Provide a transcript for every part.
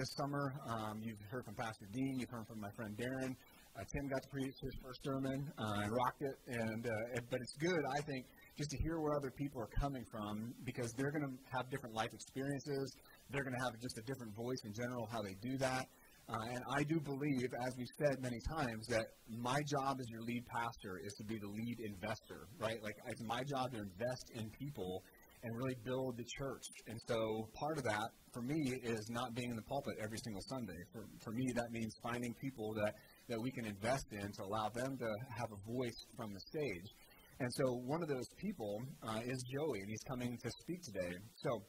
This summer, um, you've heard from Pastor Dean, you've heard from my friend Darren. Uh, Tim got to preach his first sermon uh, and rocked it. And uh, it, but it's good, I think, just to hear where other people are coming from because they're going to have different life experiences. They're going to have just a different voice in general how they do that. Uh, and I do believe, as we've said many times, that my job as your lead pastor is to be the lead investor, right? Like it's my job to invest in people and really build the church. And so part of that for me is not being in the pulpit every single Sunday. For, for me, that means finding people that, that we can invest in to allow them to have a voice from the stage. And so one of those people uh, is Joey, and he's coming to speak today. So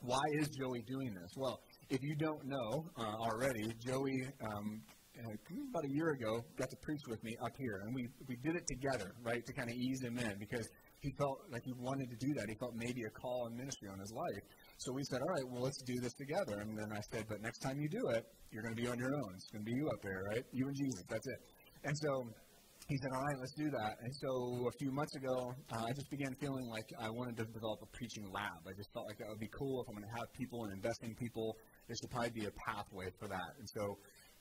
why is Joey doing this? Well, if you don't know uh, already, Joey um, uh, about a year ago got to preach with me up here, and we we did it together, right, to kind of ease him in because he felt like he wanted to do that. He felt maybe a call in ministry on his life. So we said, all right, well, let's do this together. And then I said, but next time you do it, you're going to be on your own. It's going to be you up there, right? You and Jesus. That's it. And so he said, all right, let's do that. And so a few months ago, uh, I just began feeling like I wanted to develop a preaching lab. I just felt like that would be cool if I'm going to have people and investing people. There should probably be a pathway for that. And so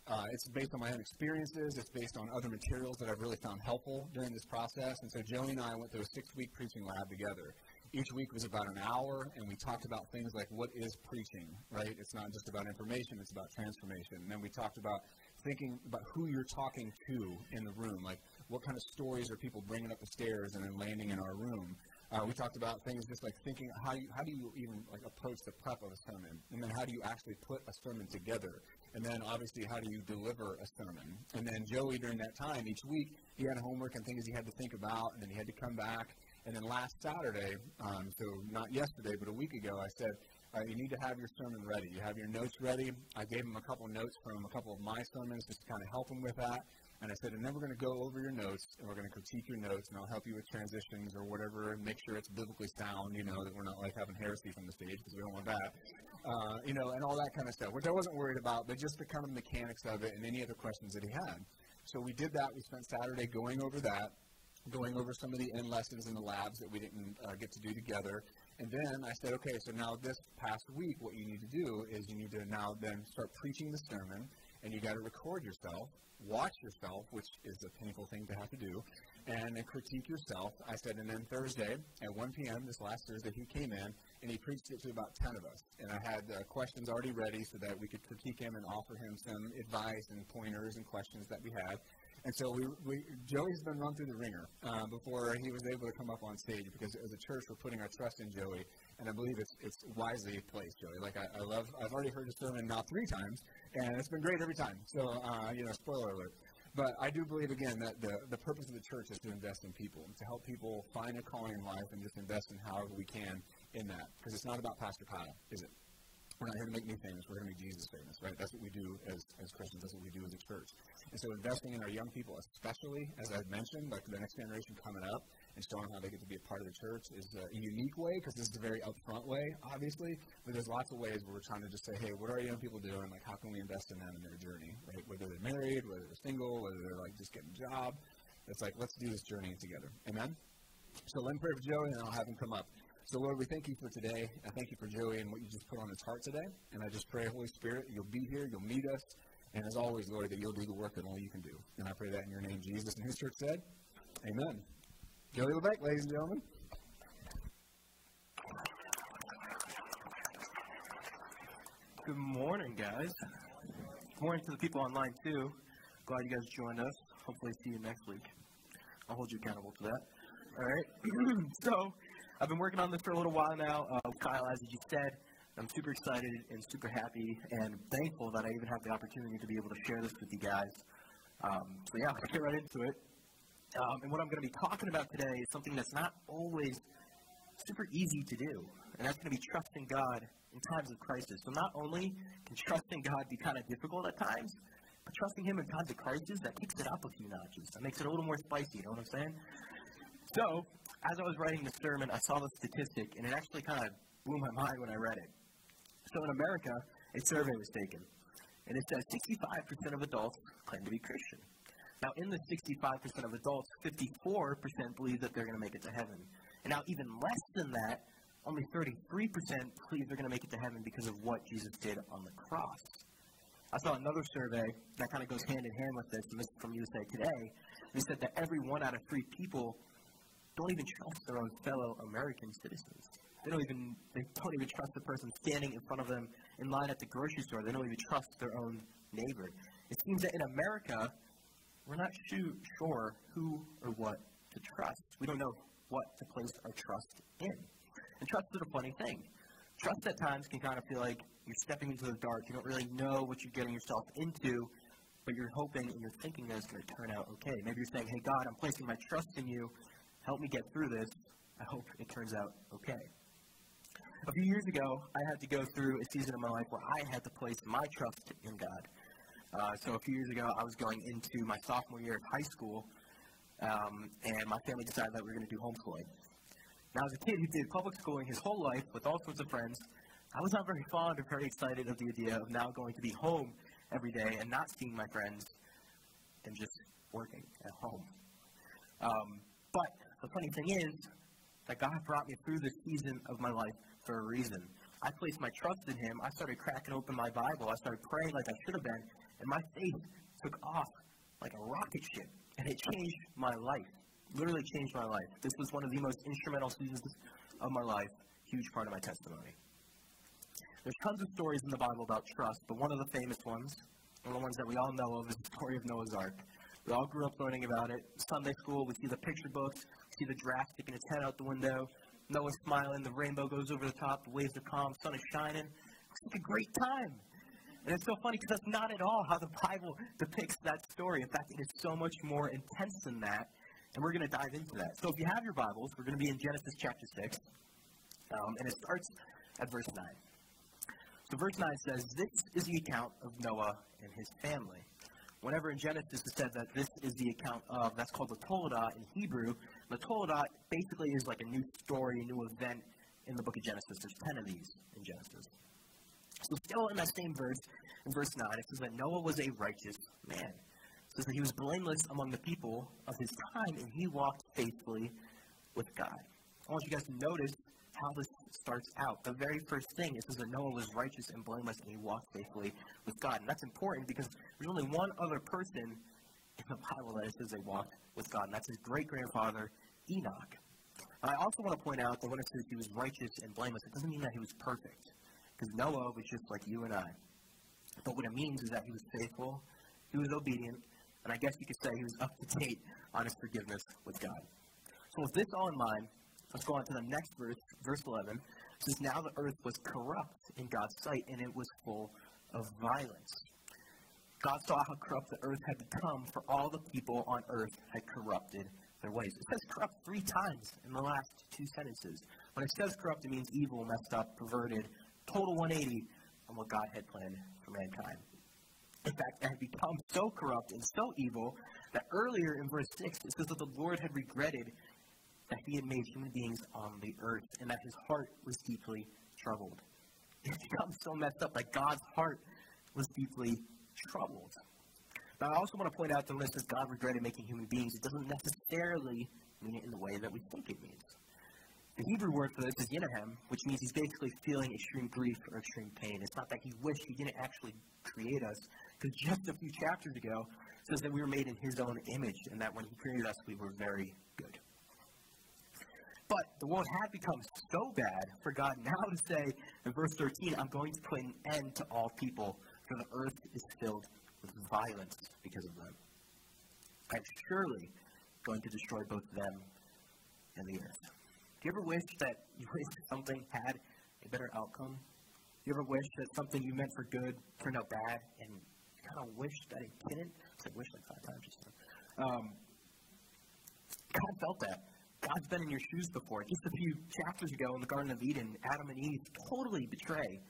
uh, it's based on my own experiences. It's based on other materials that I've really found helpful during this process. And so Joey and I went through a six-week preaching lab together. Each week was about an hour, and we talked about things like what is preaching, right? It's not just about information; it's about transformation. And then we talked about thinking about who you're talking to in the room, like what kind of stories are people bringing up the stairs and then landing in our room. Uh, we talked about things just like thinking how you, how do you even like approach the prep of a sermon, and then how do you actually put a sermon together and then obviously how do you deliver a sermon. And then Joey, during that time, each week, he had homework and things he had to think about, and then he had to come back. And then last Saturday, um, so not yesterday, but a week ago, I said, uh, you need to have your sermon ready. You have your notes ready. I gave him a couple notes from a couple of my sermons just to kind of help him with that. And I said, and then we're going to go over your notes, and we're going to critique your notes, and I'll help you with transitions or whatever, and make sure it's biblically sound, you know, that we're not like having heresy from the stage because we don't want that, uh, you know, and all that kind of stuff, which I wasn't worried about, but just the kind of mechanics of it and any other questions that he had. So we did that. We spent Saturday going over that, going over some of the end lessons in the labs that we didn't uh, get to do together. And then I said, okay, so now this past week, what you need to do is you need to now then start preaching the sermon, and you got to record yourself watch yourself, which is a painful thing to have to do, and then critique yourself. I said, and then Thursday at 1 p.m., this last Thursday, he came in and he preached it to about 10 of us. And I had uh, questions already ready so that we could critique him and offer him some advice and pointers and questions that we had. And so we, we Joey's been run through the ringer uh, before he was able to come up on stage because as a church we're putting our trust in Joey, and I believe it's it's wisely placed, Joey. Like I, I love, I've already heard his sermon now three times, and it's been great every time. So uh, you know, spoiler alert. But I do believe again that the the purpose of the church is to invest in people, to help people find a calling in life, and just invest in however we can in that. Because it's not about Pastor Kyle, is it? We're not here to make me famous. We're here to make Jesus famous, right? That's what we do as, as Christians. That's what we do as a church. And so investing in our young people, especially, as I've mentioned, like the next generation coming up and showing how they get to be a part of the church is a unique way because this is a very upfront way, obviously. But there's lots of ways where we're trying to just say, hey, what are our young people doing? Like, how can we invest in them in their journey, right? Whether they're married, whether they're single, whether they're like just getting a job. It's like, let's do this journey together. Amen? So let me pray for Joey and I'll have him come up. So, Lord, we thank you for today. I thank you for Joey and what you just put on his heart today. And I just pray, Holy Spirit, you'll be here, you'll meet us. And as always, Lord, that you'll do the work that only you can do. And I pray that in your name, Jesus. And his church said, Amen. Joey Lebeck, ladies and gentlemen. Good morning, guys. Good morning to the people online, too. Glad you guys joined us. Hopefully, see you next week. I'll hold you accountable to that. All right. so, I've been working on this for a little while now. Uh, Kyle, as you said, I'm super excited and super happy and thankful that I even have the opportunity to be able to share this with you guys. Um, so yeah, let's get right into it. Um, and what I'm going to be talking about today is something that's not always super easy to do. and that's going to be trusting God in times of crisis. So not only can trusting God be kind of difficult at times, but trusting Him in times of crisis, that kicks it up a few notches. That makes it a little more spicy, you know what I'm saying? So, as I was writing the sermon, I saw the statistic, and it actually kind of blew my mind when I read it. So in America, a survey was taken, and it says 65% of adults claim to be Christian. Now, in the 65% of adults, 54% believe that they're going to make it to heaven. And now, even less than that, only 33% believe they're going to make it to heaven because of what Jesus did on the cross. I saw another survey that kind of goes hand in hand with this, and this is from USA Today. They said that every one out of three people don't even trust their own fellow American citizens. They don't even they don't even trust the person standing in front of them in line at the grocery store. They don't even trust their own neighbor. It seems that in America, we're not sure who or what to trust. We don't know what to place our trust in. And trust is a funny thing. Trust at times can kind of feel like you're stepping into the dark. You don't really know what you're getting yourself into, but you're hoping and you're thinking that it's going to turn out okay. Maybe you're saying, hey, God, I'm placing my trust in you. Help me get through this. I hope it turns out okay. A few years ago, I had to go through a season of my life where I had to place my trust in God. Uh, so a few years ago, I was going into my sophomore year of high school, um, and my family decided that we were going to do homeschooling. Now, as a kid who did public schooling his whole life with all sorts of friends, I was not very fond or very excited of the idea of now going to be home every day and not seeing my friends and just working at home. Um, but the funny thing is that God brought me through this season of my life for a reason. I placed my trust in Him. I started cracking open my Bible. I started praying like I should have been, and my faith took off like a rocket ship, and it changed my life literally changed my life. This was one of the most instrumental seasons of my life, huge part of my testimony. There's tons of stories in the Bible about trust, but one of the famous ones, one of the ones that we all know of, is the story of Noah's Ark. We all grew up learning about it. Sunday school, we see the picture books, see the draft sticking its head out the window, Noah smiling, the rainbow goes over the top, the waves are calm, sun is shining. It's like a great time. And it's so funny because that's not at all how the Bible depicts that story. In fact, it is so much more intense than that. And we're going to dive into that. So if you have your Bibles, we're going to be in Genesis chapter 6. Um, and it starts at verse 9. So verse 9 says, This is the account of Noah and his family. Whenever in Genesis it said that this is the account of, that's called the Toledah in Hebrew. The Toledah basically is like a new story, a new event in the book of Genesis. There's 10 of these in Genesis. So still in that same verse, in verse 9, it says that Noah was a righteous man says that he was blameless among the people of his time, and he walked faithfully with God. I want you guys to notice how this starts out. The very first thing it says that Noah was righteous and blameless, and he walked faithfully with God. And that's important because there's only one other person in the Bible that it says they walked with God, and that's his great grandfather Enoch. And I also want to point out that when it says he was righteous and blameless, it doesn't mean that he was perfect, because Noah was just like you and I. But what it means is that he was faithful, he was obedient, and I guess you could say he was up to date on his forgiveness with God. So with this all in mind, let's go on to the next verse, verse 11. It says, Now the earth was corrupt in God's sight, and it was full of violence. God saw how corrupt the earth had become, for all the people on earth had corrupted their ways. It says corrupt three times in the last two sentences. When it says corrupt, it means evil, messed up, perverted, total 180 on what God had planned for mankind. In fact, it had become so corrupt and so evil that earlier in verse 6 it says that the Lord had regretted that he had made human beings on the earth and that his heart was deeply troubled. It had become so messed up that God's heart was deeply troubled. Now, I also want to point out that when it says God regretted making human beings, it doesn't necessarily mean it in the way that we think it means. The Hebrew word for this is yinahem, which means he's basically feeling extreme grief or extreme pain. It's not that he wished he didn't actually create us, because just a few chapters ago says that we were made in his own image, and that when he created us, we were very good. But the world had become so bad for God now to say in verse 13, I'm going to put an end to all people, for the earth is filled with violence because of them. I'm surely going to destroy both them and the earth. Do you ever wish that you wish something had a better outcome? Do you ever wish that something you meant for good turned out bad and you kind of wish that it didn't. I said wish like five times just now. Um, God felt that God's been in your shoes before. Just a few chapters ago in the Garden of Eden, Adam and Eve totally betray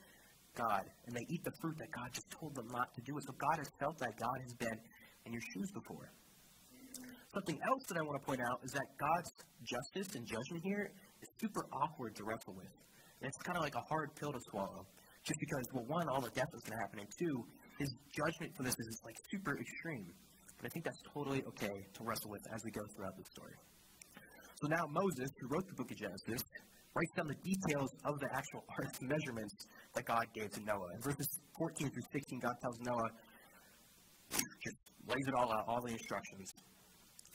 God, and they eat the fruit that God just told them not to do. So God has felt that. God has been in your shoes before. Something else that I want to point out is that God's justice and judgment here is super awkward to wrestle with. And it's kind of like a hard pill to swallow. Just because, well, one, all the death is going to happen, and two, his judgment for this is like super extreme. But I think that's totally okay to wrestle with as we go throughout the story. So now Moses, who wrote the book of Genesis, writes down the details of the actual earth measurements that God gave to Noah. In verses 14 through 16, God tells Noah, just lays it all out, all the instructions.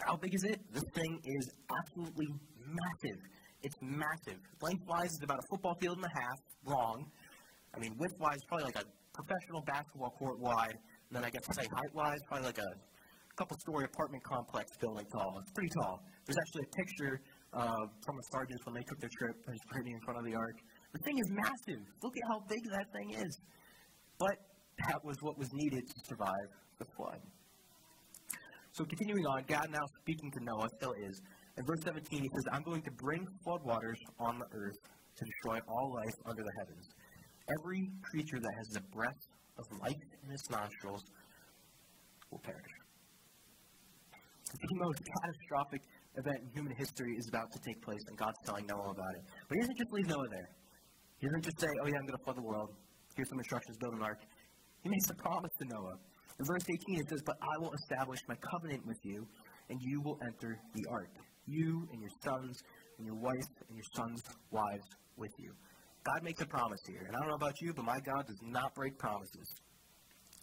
How big is it? This thing is absolutely massive. It's massive. Lengthwise is about a football field and a half long. I mean, widthwise, probably like a professional basketball court wide. And then I guess to say height wise, probably like a couple story apartment complex building tall. It's pretty tall. There's actually a picture uh, from the sergeants when they took their trip. There's pretty in front of the ark. The thing is massive. Look at how big that thing is. But that was what was needed to survive the flood. So continuing on, God now speaking to Noah still is. In verse 17, he says, I'm going to bring floodwaters on the earth to destroy all life under the heavens. Every creature that has the breath of life in its nostrils will perish. The most catastrophic event in human history is about to take place, and God's telling Noah about it. But he doesn't just leave Noah there. He doesn't just say, Oh, yeah, I'm going to flood the world. Here's some instructions, build an ark. He makes a promise to Noah. In verse 18, it says, But I will establish my covenant with you, and you will enter the ark, you and your sons, and your wife, and your sons' wives with you. God makes a promise here. And I don't know about you, but my God does not break promises.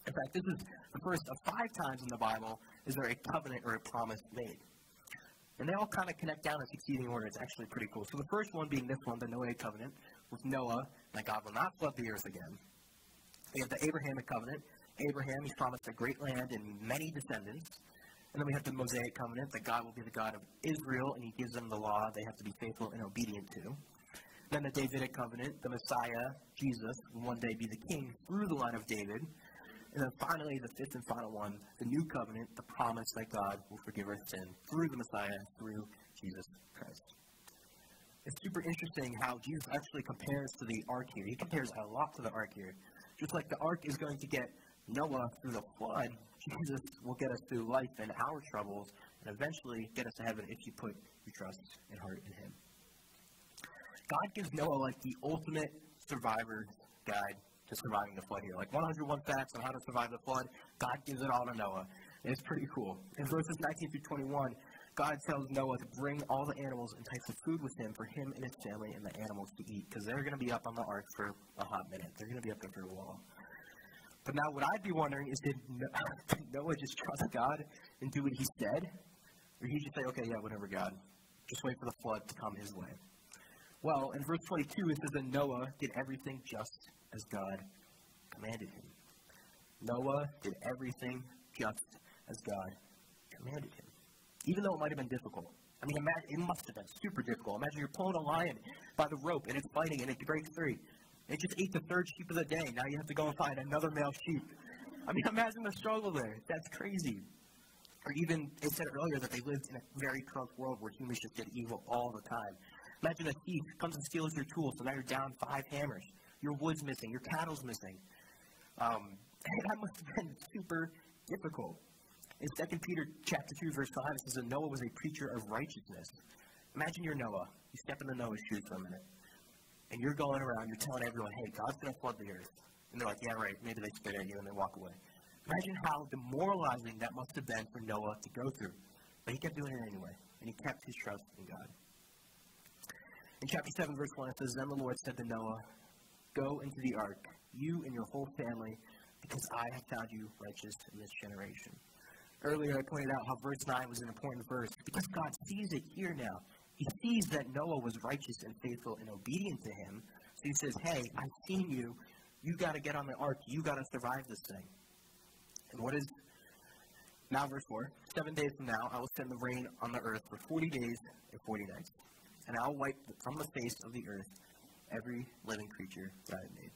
In fact, this is the first of five times in the Bible is there a covenant or a promise made. And they all kind of connect down in succeeding order. It's actually pretty cool. So the first one being this one, the Noahic covenant, with Noah, that God will not flood the earth again. We have the Abrahamic covenant. Abraham, he's promised a great land and many descendants. And then we have the Mosaic covenant, that God will be the God of Israel, and he gives them the law they have to be faithful and obedient to. Then the Davidic covenant, the Messiah, Jesus, will one day be the king through the line of David. And then finally, the fifth and final one, the new covenant, the promise that God will forgive our sin through the Messiah, through Jesus Christ. It's super interesting how Jesus actually compares to the ark here. He compares a lot to the ark here. Just like the ark is going to get Noah through the flood, Jesus will get us through life and our troubles and eventually get us to heaven if you put your trust and heart in Him. God gives Noah like the ultimate survivor guide to surviving the flood here. Like 101 facts on how to survive the flood. God gives it all to Noah. It's pretty cool. In verses 19 through 21, God tells Noah to bring all the animals and types of food with him for him and his family and the animals to eat because they're going to be up on the ark for a hot minute. They're going to be up there for a while. But now, what I'd be wondering is did Noah just trust God and do what he said? Or he just say, okay, yeah, whatever, God. Just wait for the flood to come his way. Well, in verse 22, it says that Noah did everything just as God commanded him. Noah did everything just as God commanded him. Even though it might have been difficult. I mean, imagine, it must have been super difficult. Imagine you're pulling a lion by the rope and it's fighting and it breaks free. It just ate the third sheep of the day. Now you have to go and find another male sheep. I mean, imagine the struggle there. That's crazy. Or even, it said earlier that they lived in a very corrupt world where humans just did evil all the time. Imagine a thief comes and steals your tools, so now you're down five hammers. Your wood's missing. Your cattle's missing. Um, that must have been super difficult. In 2 Peter chapter 2, verse 5, it says that Noah was a preacher of righteousness. Imagine you're Noah. You step in the Noah's shoes for a minute and you're going around, you're telling everyone, hey, God's going to flood the earth. And they're like, yeah, right. Maybe they spit at you and they walk away. Imagine how demoralizing that must have been for Noah to go through. But he kept doing it anyway, and he kept his trust in God. In chapter 7, verse 1, it says, Then the Lord said to Noah, Go into the ark, you and your whole family, because I have found you righteous in this generation. Earlier, I pointed out how verse 9 was an important verse because God sees it here now. He sees that Noah was righteous and faithful and obedient to him. So he says, Hey, I've seen you. You got to get on the ark. You got to survive this thing. And what is now, verse 4 Seven days from now, I will send the rain on the earth for 40 days and 40 nights. And I'll wipe from the face of the earth every living creature that I made.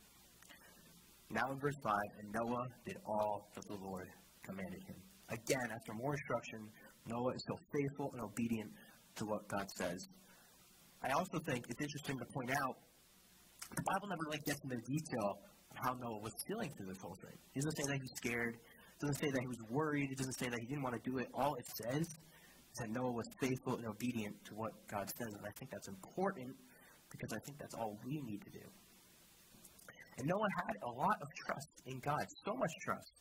Now, in verse 5, and Noah did all that the Lord commanded him. Again, after more instruction, Noah is still faithful and obedient to what God says. I also think it's interesting to point out the Bible never like gets into detail of how Noah was feeling through this whole thing. It doesn't say that he was scared. It doesn't say that he was worried. It doesn't say that he didn't want to do it. All it says is that Noah was faithful and obedient to what God says. And I think that's important because I think that's all we need to do. And Noah had a lot of trust in God, so much trust.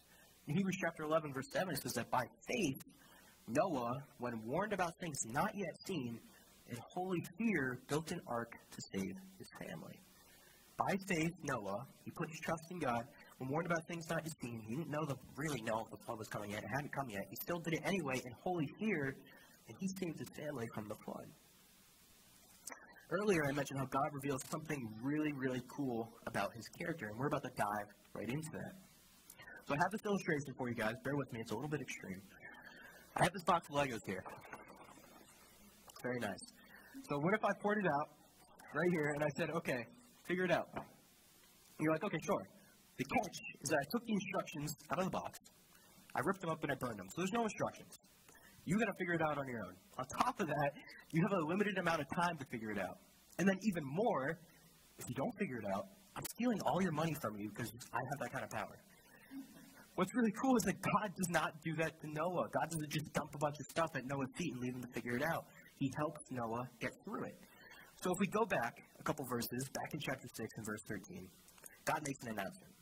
In Hebrews chapter 11, verse 7, it says that by faith, Noah, when warned about things not yet seen, in holy fear built an ark to save his family. By faith, Noah, he put his trust in God. When warned about things not yet seen, he didn't know the really know if the flood was coming yet. It hadn't come yet. He still did it anyway in holy fear, and he saved his family from the flood. Earlier, I mentioned how God reveals something really, really cool about his character, and we're about to dive right into that. So I have this illustration for you guys. Bear with me, it's a little bit extreme. I have this box of Legos here. Very nice. So what if I poured it out right here and I said, okay, figure it out? And you're like, okay, sure. The catch is that I took the instructions out of the box, I ripped them up and I burned them. So there's no instructions. You got to figure it out on your own. On top of that, you have a limited amount of time to figure it out. And then even more, if you don't figure it out, I'm stealing all your money from you because I have that kind of power. What's really cool is that God does not do that to Noah. God doesn't just dump a bunch of stuff at Noah's feet and leave him to figure it out. He helps Noah get through it. So if we go back a couple verses, back in chapter 6 and verse 13, God makes an announcement.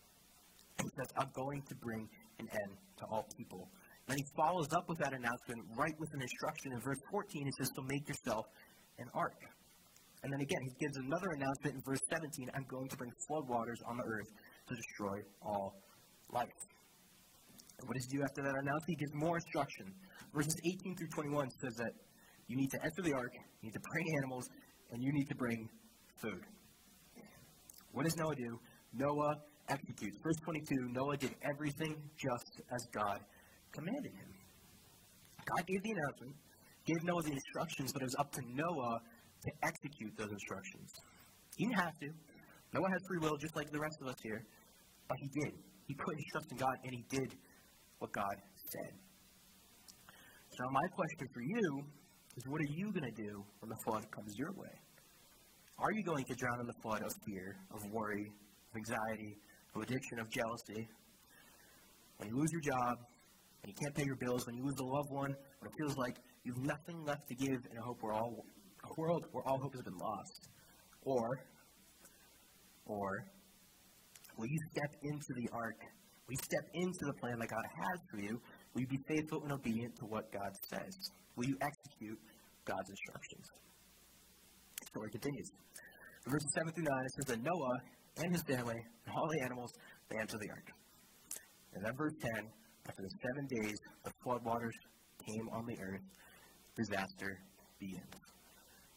He says, I'm going to bring an end to all people. And he follows up with that announcement right with an instruction in verse 14. He says, So make yourself an ark. And then again, he gives another announcement in verse 17 I'm going to bring floodwaters on the earth to destroy all life. And what does he do after that announcement? He gives more instruction. Verses 18 through 21 says that you need to enter the ark, you need to bring animals, and you need to bring food. What does Noah do? Noah executes. Verse 22 Noah did everything just as God commanded him. God gave the announcement, gave Noah the instructions, but it was up to Noah to execute those instructions. He didn't have to. Noah had free will just like the rest of us here, but he did. He put his trust in God and he did what God said. So my question for you is what are you going to do when the flood comes your way? Are you going to drown in the flood of fear, of worry, of anxiety, of addiction, of jealousy? When you lose your job, you can't pay your bills, when you lose a loved one, when it feels like you've nothing left to give in a hope where all a world where all hope has been lost. Or or will you step into the ark? Will you step into the plan that God has for you? Will you be faithful and obedient to what God says? Will you execute God's instructions? The story continues. In verses 7 through 9, it says that Noah and his family and all the animals, they enter the ark. And then verse 10, after the seven days, the floodwaters came on the earth. Disaster begins.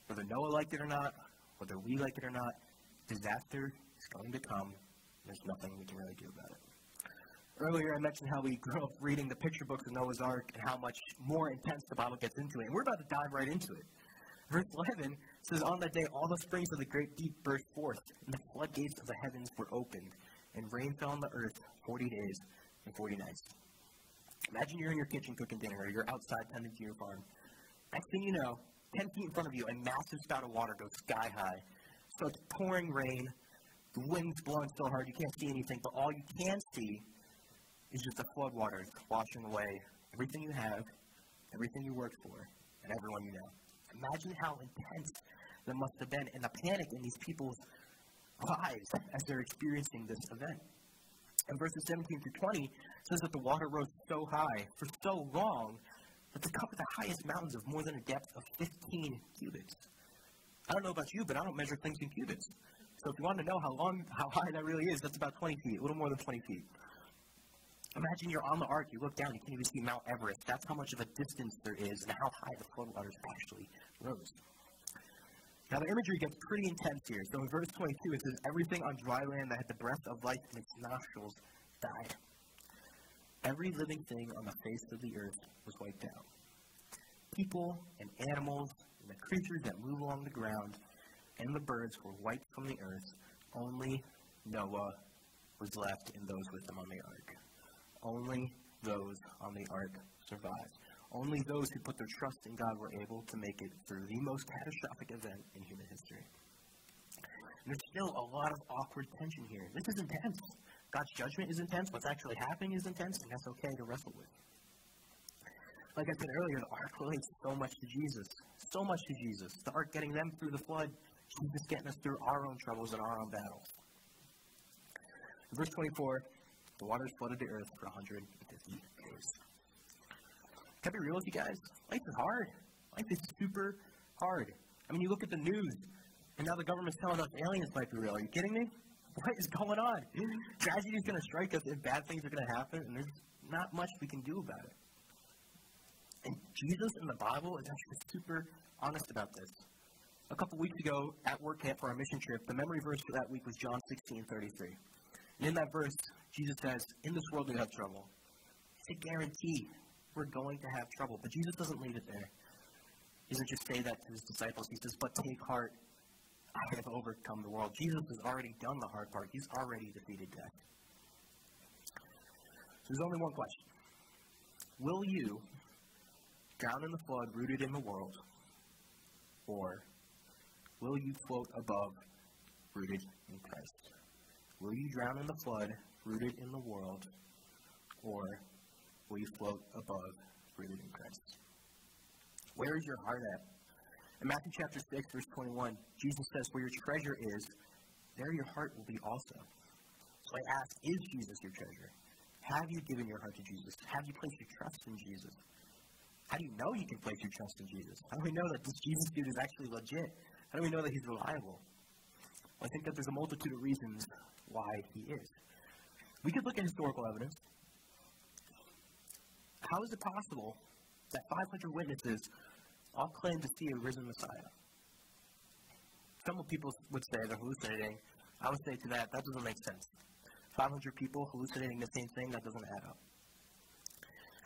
Whether Noah liked it or not, whether we like it or not, disaster is going to come. There's nothing we can really do about it. Earlier, I mentioned how we grew up reading the picture books of Noah's Ark and how much more intense the Bible gets into it. And we're about to dive right into it. Verse 11 says, On that day, all the springs of the great deep burst forth, and the floodgates of the heavens were opened, and rain fell on the earth 40 days and 40 nights. Imagine you're in your kitchen cooking dinner, or you're outside tending to your farm. Next thing you know, 10 feet in front of you, a massive spout of water goes sky high. So it's pouring rain. The wind's blowing so hard you can't see anything, but all you can see is just the floodwaters washing away everything you have, everything you worked for, and everyone you know. Imagine how intense that must have been, and the panic in these people's lives as they're experiencing this event. And verses 17 through 20 says that the water rose so high for so long that to cover the highest mountains of more than a depth of 15 cubits. I don't know about you, but I don't measure things in cubits. So if you want to know how long, how high that really is, that's about 20 feet, a little more than 20 feet. Imagine you're on the ark, you look down, you can't even see Mount Everest. That's how much of a distance there is and how high the floodwaters actually rose. Now the imagery gets pretty intense here. So in verse 22 it says, Everything on dry land that had the breath of life in its nostrils died. Every living thing on the face of the earth was wiped out. People and animals and the creatures that move along the ground and the birds were wiped from the earth. Only Noah was left and those with him on the ark. Only those on the ark survived. Only those who put their trust in God were able to make it through the most catastrophic event in human history. There's still a lot of awkward tension here. This is intense. God's judgment is intense. What's actually happening is intense, and that's okay to wrestle with. Like I said earlier, the ark relates so much to Jesus. So much to Jesus. The ark getting them through the flood, Jesus getting us through our own troubles and our own battles. Verse 24, the waters flooded the earth for 150 days. Can I be real with you guys? Life is hard. Life is super hard. I mean, you look at the news, and now the government's telling us aliens might be real. Are you kidding me? What is going on? Tragedy is going to strike us, and bad things are going to happen, and there's not much we can do about it. And Jesus in the Bible is actually super honest about this. A couple weeks ago at work camp for our mission trip, the memory verse for that week was John 16, 33. And in that verse, Jesus says, In this world we have trouble. It's a guarantee we're going to have trouble. But Jesus doesn't leave it there. He doesn't just say that to his disciples. He says, But take heart, I have overcome the world. Jesus has already done the hard part. He's already defeated death. So there's only one question. Will you drown in the flood rooted in the world? Or will you float above rooted in Christ? Will you drown in the flood rooted in the world? Or you float above rooted in Christ? Where is your heart at? In Matthew chapter 6, verse 21, Jesus says, Where your treasure is, there your heart will be also. So I ask, is Jesus your treasure? Have you given your heart to Jesus? Have you placed your trust in Jesus? How do you know you can place your trust in Jesus? How do we know that this Jesus dude is actually legit? How do we know that he's reliable? Well, I think that there's a multitude of reasons why he is. We could look at historical evidence. How is it possible that 500 witnesses all claim to see a risen Messiah? Some people would say they're hallucinating. I would say to that, that doesn't make sense. 500 people hallucinating the same thing, that doesn't add up.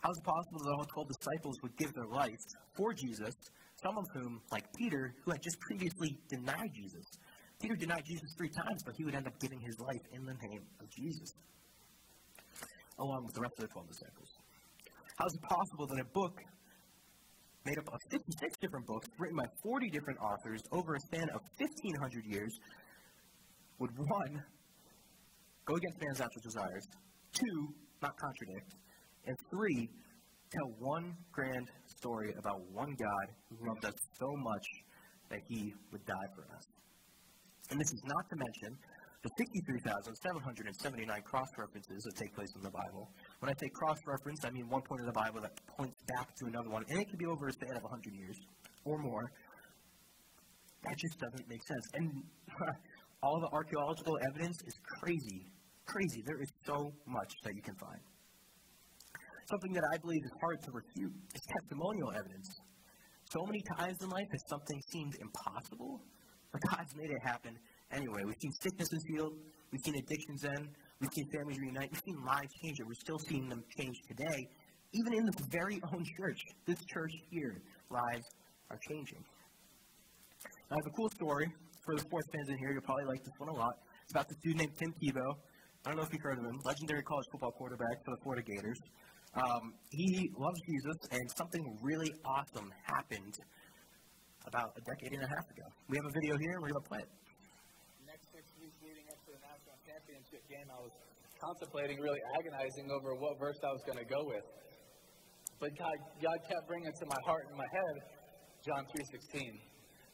How is it possible that all 12 disciples would give their life for Jesus, some of whom, like Peter, who had just previously denied Jesus? Peter denied Jesus three times, but he would end up giving his life in the name of Jesus, along with the rest of the 12 disciples. How is it possible that a book made up of 56 different books, written by 40 different authors over a span of 1,500 years, would one, go against man's natural desires, two, not contradict, and three, tell one grand story about one God who loved us so much that he would die for us. And this is not to mention the 63,779 cross references that take place in the Bible. When I say cross reference, I mean one point of the Bible that points back to another one, and it can be over a span of 100 years or more. That just doesn't make sense. And all the archaeological evidence is crazy. Crazy. There is so much that you can find. Something that I believe is hard to refute is testimonial evidence. So many times in life has something seemed impossible, but God's made it happen anyway. We've seen sicknesses healed, we've seen addictions end, we've seen families reunite, we've seen lives change, and we're still seeing them change today, even in this very own church. This church here, lives are changing. Now, I have a cool story for the sports fans in here. You'll probably like this one a lot. It's about this dude named Tim Tebow. I don't know if you've heard of him. Legendary college football quarterback for the Florida Gators. Um, he loves Jesus, and something really awesome happened about a decade and a half ago. We have a video here, we're going to play it. Next six weeks leading up to the national championship game, I was contemplating, really agonizing over what verse I was going to go with. But God, God kept bringing to my heart and my head John 3.16.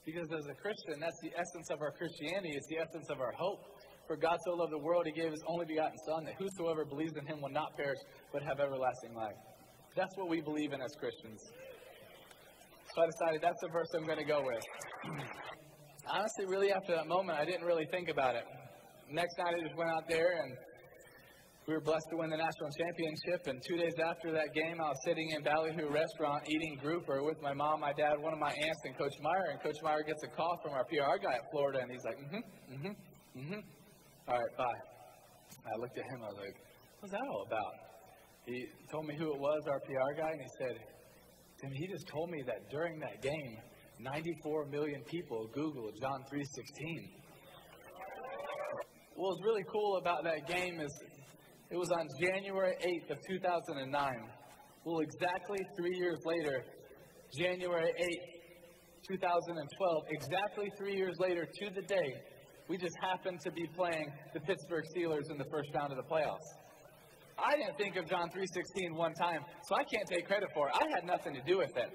Because as a Christian, that's the essence of our Christianity. It's the essence of our hope. For God so loved the world, he gave his only begotten Son, that whosoever believes in him will not perish, but have everlasting life. That's what we believe in as Christians. So I decided that's the verse I'm going to go with. Honestly, really, after that moment, I didn't really think about it. Next night, I just went out there and we were blessed to win the national championship. And two days after that game, I was sitting in Ballyhoo restaurant eating grouper with my mom, my dad, one of my aunts, and Coach Meyer. And Coach Meyer gets a call from our PR guy at Florida, and he's like, mm-hmm, mm-hmm, mm-hmm. All right, bye. I looked at him. I was like, what's that all about? He told me who it was, our PR guy, and he said, Tim, he just told me that during that game, 94 million people Googled John 3.16. What was really cool about that game is it was on January 8th of 2009. Well, exactly three years later, January 8, 2012, exactly three years later to the day, we just happened to be playing the Pittsburgh Steelers in the first round of the playoffs. I didn't think of John 3.16 one time, so I can't take credit for it. I had nothing to do with it.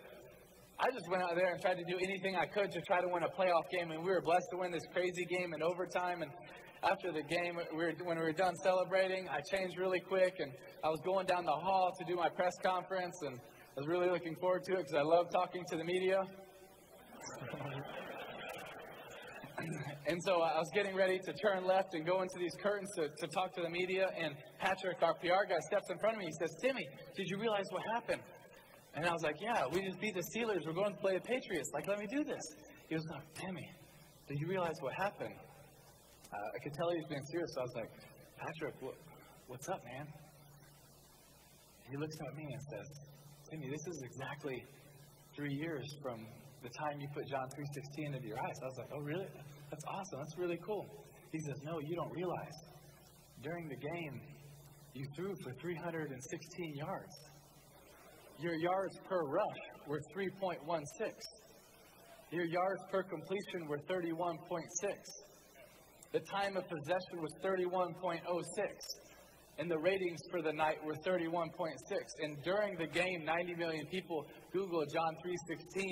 I just went out there and tried to do anything I could to try to win a playoff game, and we were blessed to win this crazy game in overtime. And after the game, we were, when we were done celebrating, I changed really quick, and I was going down the hall to do my press conference, and I was really looking forward to it because I love talking to the media. and so I was getting ready to turn left and go into these curtains to, to talk to the media, and Patrick, our PR guy, steps in front of me. He says, Timmy, did you realize what happened? And I was like, yeah, we just beat the Steelers. We're going to play the Patriots. Like, let me do this. He was like, Timmy, did you realize what happened? Uh, I could tell he was being serious. So I was like, Patrick, what, what's up, man? He looks at me and says, Timmy, this is exactly three years from the time you put John 3.16 into your eyes. I was like, oh, really? That's awesome. That's really cool. He says, no, you don't realize. During the game, you threw for 316 yards. Your yards per rush were 3.16. Your yards per completion were 31.6. The time of possession was 31.06. And the ratings for the night were 31.6. And during the game, 90 million people Google John 3.16,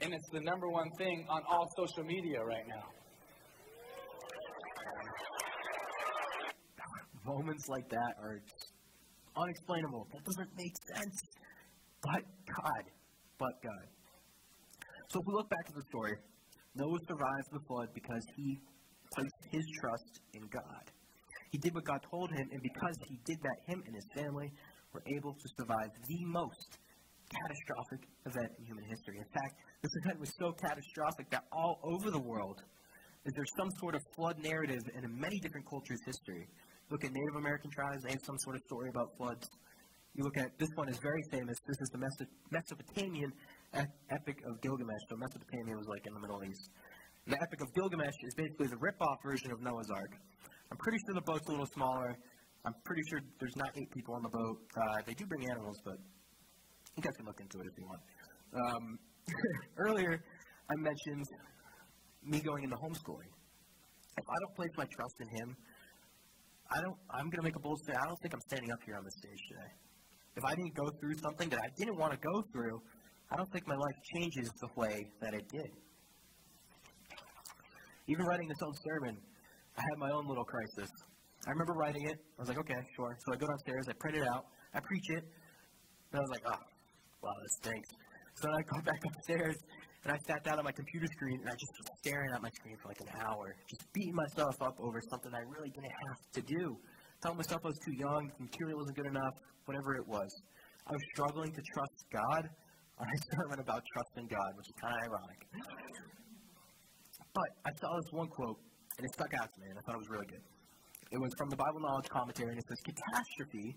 and it's the number one thing on all social media right now. Moments like that are unexplainable. That doesn't make sense. But God. But God. So if we look back at the story, Noah survives the flood because he placed his trust in God. He did what God told him, and because he did that, him and his family were able to survive the most catastrophic event in human history. In fact, this event was so catastrophic that all over the world, there's some sort of flood narrative in many different cultures' history. Look at Native American tribes, they have some sort of story about floods. You look at this one is very famous. This is the Mesopotamian Epic of Gilgamesh. So Mesopotamia was like in the Middle East. The Epic of Gilgamesh is basically the rip-off version of Noah's Ark. I'm pretty sure the boat's a little smaller. I'm pretty sure there's not eight people on the boat. Uh, they do bring animals, but you guys can look into it if you want. Um, earlier, I mentioned me going into homeschooling. If I don't place my trust in Him, I don't. I'm going to make a bold statement. I don't think I'm standing up here on the stage today. If I didn't go through something that I didn't want to go through, I don't think my life changes the way that it did. Even writing this own sermon, I had my own little crisis. I remember writing it. I was like, okay, sure. So I go downstairs, I print it out, I preach it, and I was like, oh, wow, this stinks. So I go back upstairs, and I sat down on my computer screen, and I just was staring at my screen for like an hour, just beating myself up over something I really didn't have to do telling myself I was too young, the material wasn't good enough, whatever it was. I was struggling to trust God on a sermon about trusting God, which is kind of ironic. But I saw this one quote, and it stuck out to me, and I thought it was really good. It was from the Bible Knowledge Commentary, and it says, Catastrophe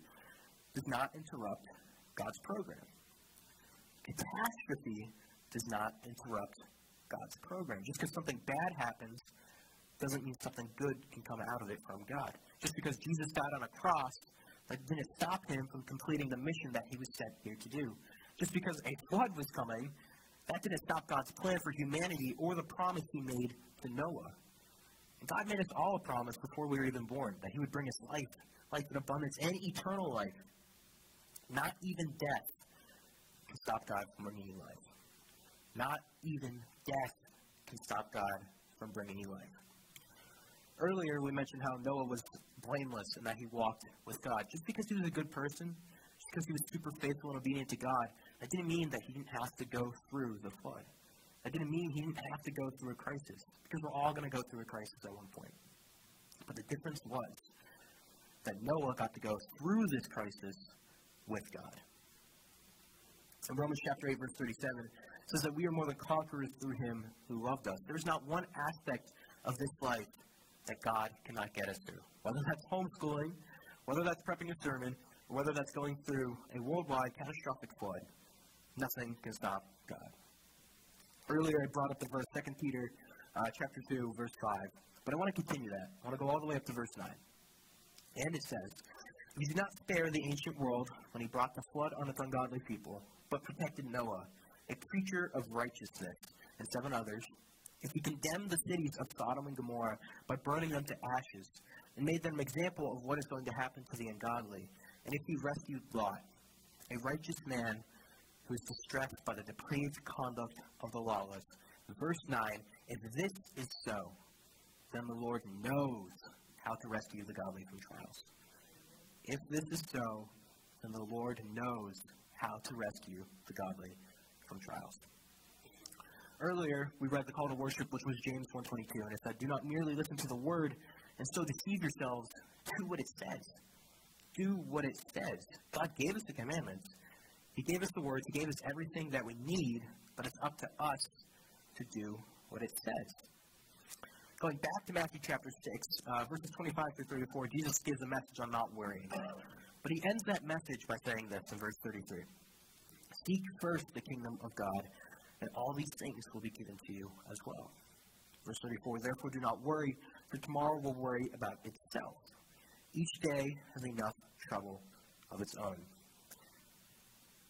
does not interrupt God's program. Catastrophe does not interrupt God's program. Just because something bad happens doesn't mean something good can come out of it from God. Just because Jesus died on a cross, that didn't stop him from completing the mission that he was sent here to do. Just because a flood was coming, that didn't stop God's plan for humanity or the promise he made to Noah. And God made us all a promise before we were even born that he would bring us life, life in abundance, and eternal life. Not even death can stop God from bringing you life. Not even death can stop God from bringing you life. Earlier, we mentioned how Noah was blameless and that he walked with God. Just because he was a good person, just because he was super faithful and obedient to God, that didn't mean that he didn't have to go through the flood. That didn't mean he didn't have to go through a crisis, because we're all going to go through a crisis at one point. But the difference was that Noah got to go through this crisis with God. In Romans chapter 8, verse 37, says that we are more than conquerors through him who loved us. There's not one aspect of this life that God cannot get us through. Whether that's homeschooling, whether that's prepping a sermon, or whether that's going through a worldwide catastrophic flood, nothing can stop God. Earlier, I brought up the verse 2 Peter uh, chapter 2, verse 5. But I want to continue that. I want to go all the way up to verse 9. And it says, He did not spare the ancient world when he brought the flood on its ungodly people, but protected Noah, a preacher of righteousness, and seven others. If he condemned the cities of Sodom and Gomorrah by burning them to ashes, and made them an example of what is going to happen to the ungodly, and if he rescued Lot, a righteous man who is distressed by the depraved conduct of the lawless. Verse 9 If this is so, then the Lord knows how to rescue the godly from trials. If this is so, then the Lord knows how to rescue the godly from trials. Earlier, we read the call to worship, which was James 1.22, and it said, Do not merely listen to the word and so deceive yourselves. Do what it says. Do what it says. God gave us the commandments. He gave us the words. He gave us everything that we need, but it's up to us to do what it says. Going back to Matthew chapter 6, uh, verses 25 through 34, Jesus gives a message on not worrying. But he ends that message by saying this in verse 33 Seek first the kingdom of God, and all these things will be given to you as well. Verse 34 Therefore do not worry, for tomorrow will worry about itself. Each day has enough trouble of its own.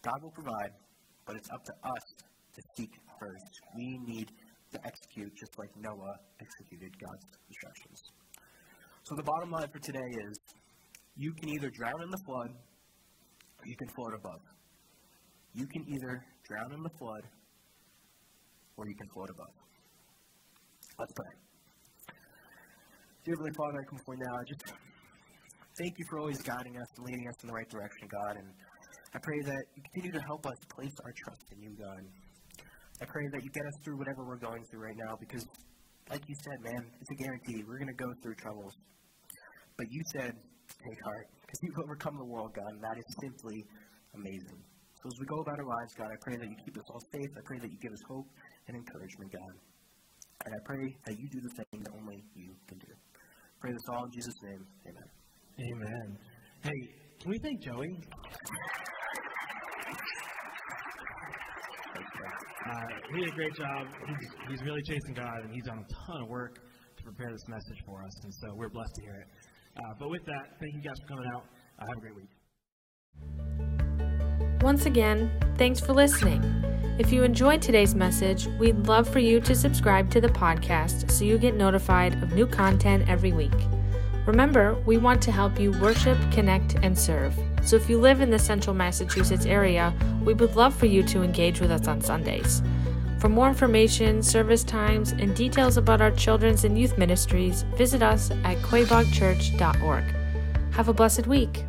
God will provide, but it's up to us to seek first. We need to execute just like Noah executed God's instructions. So the bottom line for today is you can either drown in the flood or you can float above. You can either drown in the flood or you can float above. Let's pray. Dear Heavenly Father, I come before you now. I just thank you for always guiding us and leading us in the right direction, God. And I pray that you continue to help us place our trust in you, God. I pray that you get us through whatever we're going through right now because, like you said, man, it's a guarantee. We're going to go through troubles. But you said, take heart because you've overcome the world, God, and that is simply amazing. So as we go about our lives, God, I pray that you keep us all safe. I pray that you give us hope and encouragement, God. And I pray that you do the thing that only you can do. Pray this all in Jesus' name. Amen. Amen. Hey, can we thank Joey? Uh, he did a great job. He's, he's really chasing God, and he's done a ton of work to prepare this message for us, and so we're blessed to hear it. Uh, but with that, thank you guys for coming out. Uh, have a great week. Once again, thanks for listening. If you enjoyed today's message, we'd love for you to subscribe to the podcast so you get notified of new content every week. Remember, we want to help you worship, connect, and serve. So if you live in the central Massachusetts area, we would love for you to engage with us on Sundays. For more information, service times, and details about our children's and youth ministries, visit us at quaboagchurch.org. Have a blessed week.